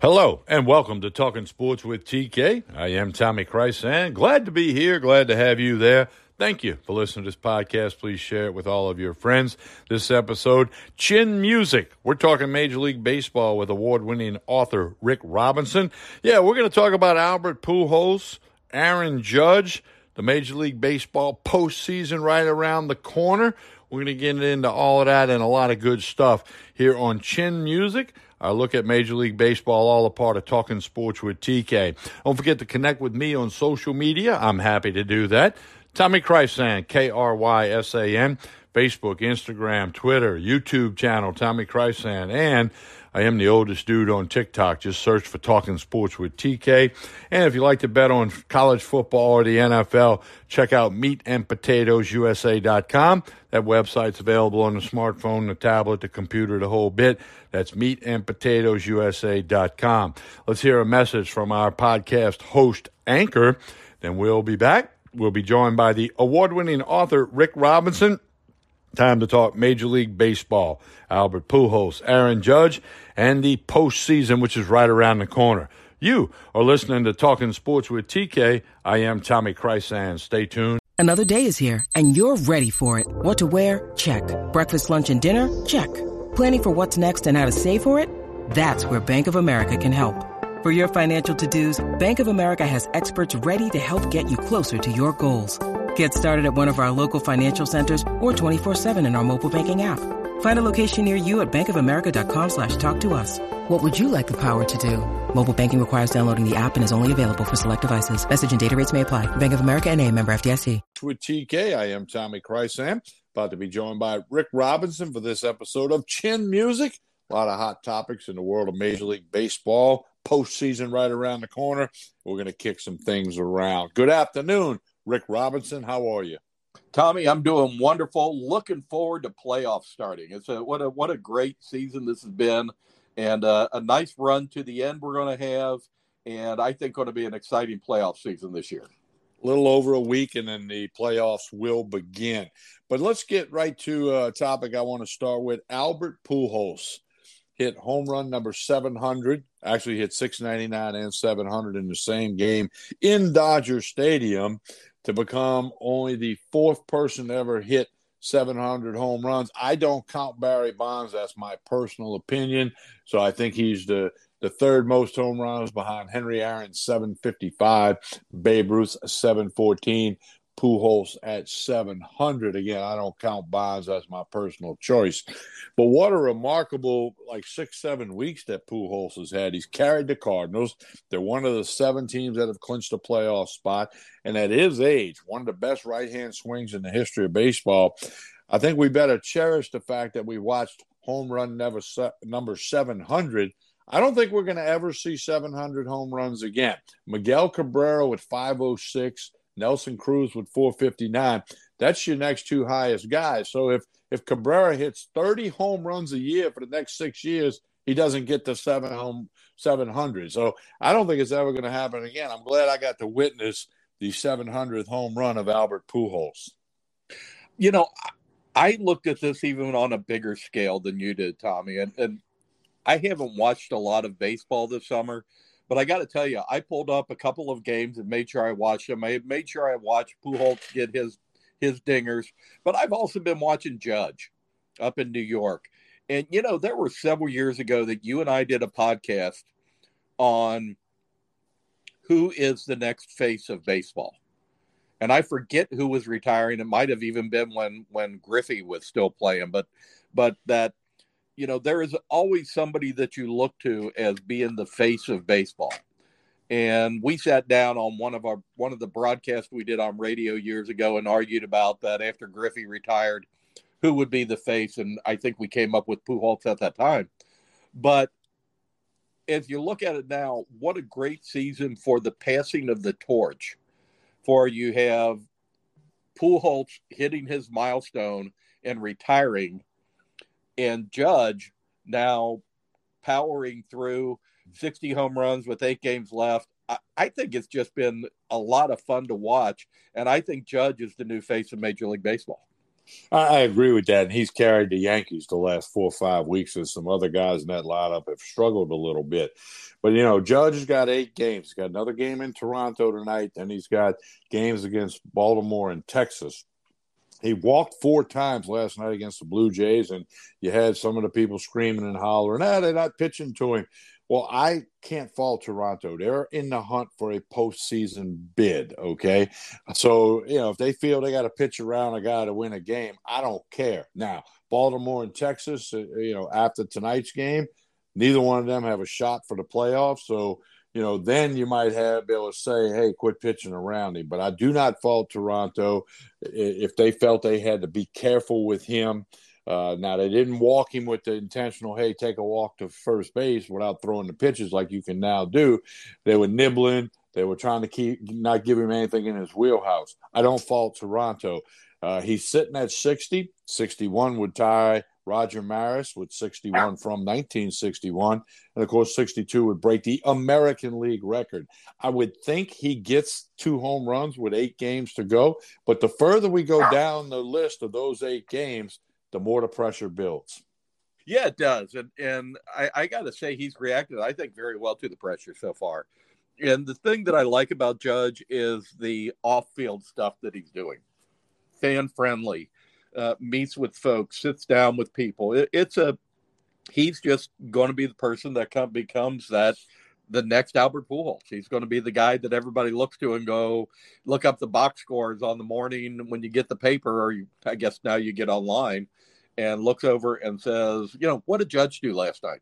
Hello and welcome to Talking Sports with TK. I am Tommy Krysan. Glad to be here. Glad to have you there. Thank you for listening to this podcast. Please share it with all of your friends. This episode, Chin Music. We're talking Major League Baseball with award winning author Rick Robinson. Yeah, we're going to talk about Albert Pujols, Aaron Judge, the Major League Baseball postseason right around the corner. We're going to get into all of that and a lot of good stuff here on Chin Music. Our look at Major League Baseball, all a part of Talking Sports with TK. Don't forget to connect with me on social media. I'm happy to do that. Tommy Krysan, K R Y S A N, Facebook, Instagram, Twitter, YouTube channel, Tommy Krysan, and I am the oldest dude on TikTok. Just search for Talking Sports with TK. And if you like to bet on college football or the NFL, check out meatandpotatoesusa.com. That website's available on the smartphone, the tablet, the computer, the whole bit. That's meatandpotatoesusa.com. Let's hear a message from our podcast host, Anchor. Then we'll be back. We'll be joined by the award winning author, Rick Robinson. Time to talk Major League Baseball. Albert Pujols, Aaron Judge, and the postseason, which is right around the corner. You are listening to Talking Sports with TK. I am Tommy Krysan. Stay tuned. Another day is here, and you're ready for it. What to wear? Check. Breakfast, lunch, and dinner? Check. Planning for what's next and how to save for it? That's where Bank of America can help. For your financial to-dos, Bank of America has experts ready to help get you closer to your goals. Get started at one of our local financial centers or 24-7 in our mobile banking app. Find a location near you at bankofamerica.com slash talk to us. What would you like the power to do? Mobile banking requires downloading the app and is only available for select devices. Message and data rates may apply. Bank of America and a member FDIC. With TK, I am Tommy Krysan. About to be joined by Rick Robinson for this episode of Chin Music. A lot of hot topics in the world of Major League Baseball. Postseason right around the corner. We're going to kick some things around. Good afternoon, Rick Robinson. How are you? Tommy, I'm doing wonderful. Looking forward to playoffs starting. It's a what a what a great season this has been, and uh, a nice run to the end we're going to have, and I think going to be an exciting playoff season this year. A little over a week, and then the playoffs will begin. But let's get right to a topic I want to start with. Albert Pujols hit home run number 700. Actually, hit 699 and 700 in the same game in Dodger Stadium to become only the fourth person to ever hit 700 home runs. I don't count Barry Bonds. That's my personal opinion. So I think he's the, the third most home runs behind Henry Aaron, 755, Babe Ruth, 714. Pujols at 700. Again, I don't count Bonds as my personal choice. But what a remarkable, like six, seven weeks that Pujols has had. He's carried the Cardinals. They're one of the seven teams that have clinched a playoff spot. And at his age, one of the best right hand swings in the history of baseball. I think we better cherish the fact that we watched home run never se- number 700. I don't think we're going to ever see 700 home runs again. Miguel Cabrera with 506. Nelson Cruz with 459. That's your next two highest guys. So if if Cabrera hits 30 home runs a year for the next six years, he doesn't get to seven home 700. So I don't think it's ever going to happen again. I'm glad I got to witness the 700th home run of Albert Pujols. You know, I looked at this even on a bigger scale than you did, Tommy, and, and I haven't watched a lot of baseball this summer. But I got to tell you, I pulled up a couple of games and made sure I watched them. I made sure I watched Pujols get his his dingers. But I've also been watching Judge up in New York. And you know, there were several years ago that you and I did a podcast on who is the next face of baseball. And I forget who was retiring. It might have even been when when Griffey was still playing, but but that you know, there is always somebody that you look to as being the face of baseball. And we sat down on one of our one of the broadcasts we did on radio years ago and argued about that after Griffey retired, who would be the face. And I think we came up with Pujols at that time. But as you look at it now, what a great season for the passing of the torch. For you have Pujols hitting his milestone and retiring and Judge now powering through 60 home runs with eight games left. I, I, think it's just been a lot of fun to watch. And I think Judge is the new face of Major League Baseball. I, I, agree with that. And he's carried the Yankees the last four or five weeks, and some other guys in that lineup have struggled a little bit. But, you know, Judge has got eight games. He's got another game in Toronto tonight, and he's got games against Baltimore and Texas. He walked four times last night against the Blue Jays, and you had some of the people screaming and hollering, ah, they're not pitching to him. Well, I can't fault Toronto. They're in the hunt for a postseason bid. Okay. So, you know, if they feel they got to pitch around a guy to win a game, I don't care. Now, Baltimore and Texas, uh, you know, after tonight's game, neither one of them have a shot for the playoffs. So, you know, then you might have be able to say, hey, quit pitching around him. But I do not fault Toronto if they felt they had to be careful with him uh, now they didn't walk him with the intentional, hey, take a walk to first base without throwing the pitches like you can now do. They were nibbling. They were trying to keep not give him anything in his wheelhouse. I don't fault Toronto. Uh, he's sitting at 60. 61 would tie Roger Maris with 61 from 1961. And of course, 62 would break the American League record. I would think he gets two home runs with eight games to go. But the further we go down the list of those eight games, the more the pressure builds. Yeah, it does. And and I, I got to say, he's reacted, I think, very well to the pressure so far. And the thing that I like about Judge is the off field stuff that he's doing fan friendly, uh, meets with folks, sits down with people. It, it's a, he's just going to be the person that come, becomes that the next Albert Pujols. He's going to be the guy that everybody looks to and go look up the box scores on the morning when you get the paper, or you, I guess now you get online and looks over and says, you know, what did Judge do last night?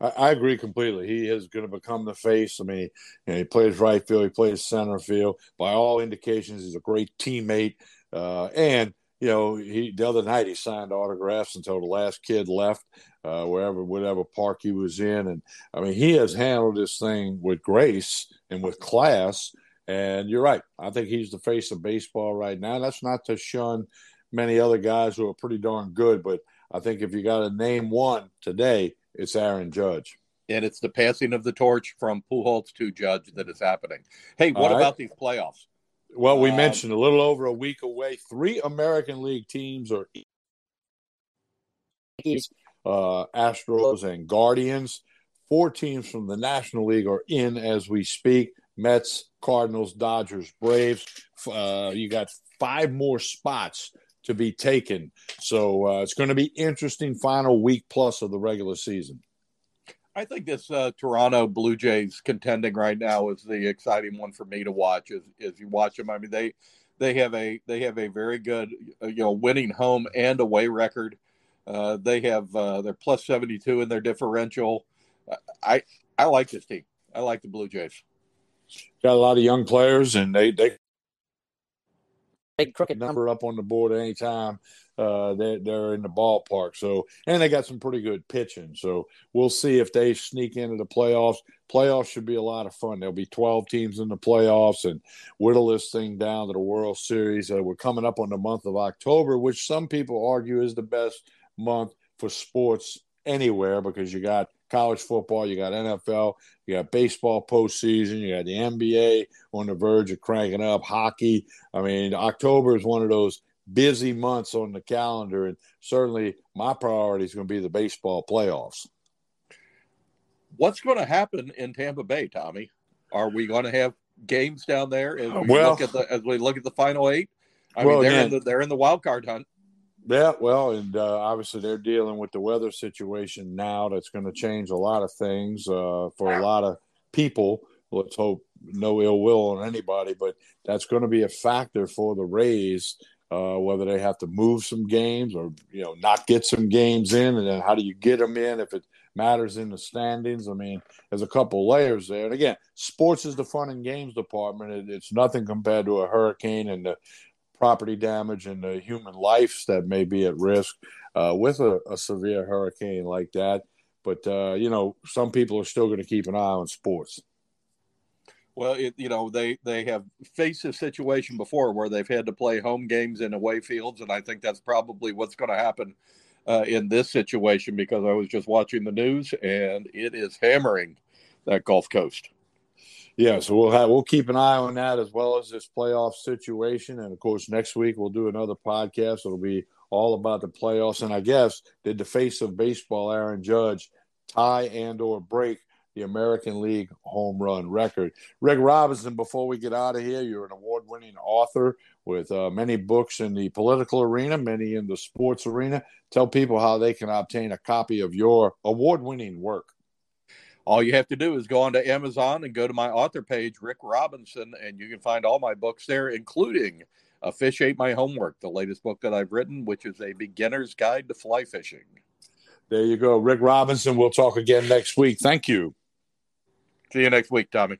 I, agree completely. He is going to become the face. I mean, you know, he plays right field, he plays center field. By all indications, he's a great teammate. Uh, and you know, he the other night he signed autographs until the last kid left, uh, wherever whatever park he was in, and I mean he has handled this thing with grace and with class. And you're right. I think he's the face of baseball right now. That's not to shun many other guys who are pretty darn good, but I think if you got to name one today, it's Aaron Judge. And it's the passing of the torch from Pujols to Judge that is happening. Hey, what right. about these playoffs? Well, we um, mentioned a little over a week away. Three American League teams are uh, Astros and Guardians. Four teams from the National League are in as we speak. Mets, Cardinals, Dodgers, Braves. Uh, you got five more spots to be taken. So uh, it's going to be interesting final week plus of the regular season. I think this uh, Toronto Blue Jays contending right now is the exciting one for me to watch. As, as you watch them, I mean they they have a they have a very good uh, you know winning home and away record. Uh, they have uh, they're plus seventy two in their differential. I I like this team. I like the Blue Jays. Got a lot of young players, and they they big crooked number up on the board anytime uh, they, they're in the ballpark. So, and they got some pretty good pitching. So we'll see if they sneak into the playoffs. Playoffs should be a lot of fun. There'll be 12 teams in the playoffs and whittle this thing down to the World Series. Uh, we're coming up on the month of October, which some people argue is the best month for sports anywhere because you got college football, you got NFL, you got baseball postseason, you got the NBA on the verge of cranking up, hockey. I mean, October is one of those busy months on the calendar, and certainly my priority is going to be the baseball playoffs. What's going to happen in Tampa Bay, Tommy? Are we going to have games down there as we well, look at the as we look at the final eight? I well, mean, they're in the they're in the wild card hunt. Yeah, well, and uh, obviously they're dealing with the weather situation now. That's going to change a lot of things uh, for a lot of people. Let's hope no ill will on anybody, but that's going to be a factor for the Rays uh, whether they have to move some games or you know not get some games in, and then how do you get them in if it matters in the standings? I mean, there's a couple layers there. And again, sports is the fun and games department. It, it's nothing compared to a hurricane and the property damage and the human lives that may be at risk uh, with a, a, severe hurricane like that. But uh, you know, some people are still going to keep an eye on sports. Well, it, you know they they have faced this situation before where they've had to play home games in away fields, and I think that's probably what's going to happen uh, in this situation because I was just watching the news and it is hammering that Gulf Coast. Yeah, so we'll have we'll keep an eye on that as well as this playoff situation, and of course next week we'll do another podcast. It'll be all about the playoffs, and I guess did the face of baseball, Aaron Judge, tie and or break the American League home run record. Rick Robinson, before we get out of here, you're an award winning author with uh, many books in the political arena, many in the sports arena. Tell people how they can obtain a copy of your award winning work. All you have to do is go onto Amazon and go to my author page, Rick Robinson, and you can find all my books there, including A Fish Ate My Homework, the latest book that I've written, which is a beginner's guide to fly fishing. There you go. Rick Robinson. We'll talk again next week. Thank you. See you next week, Tommy.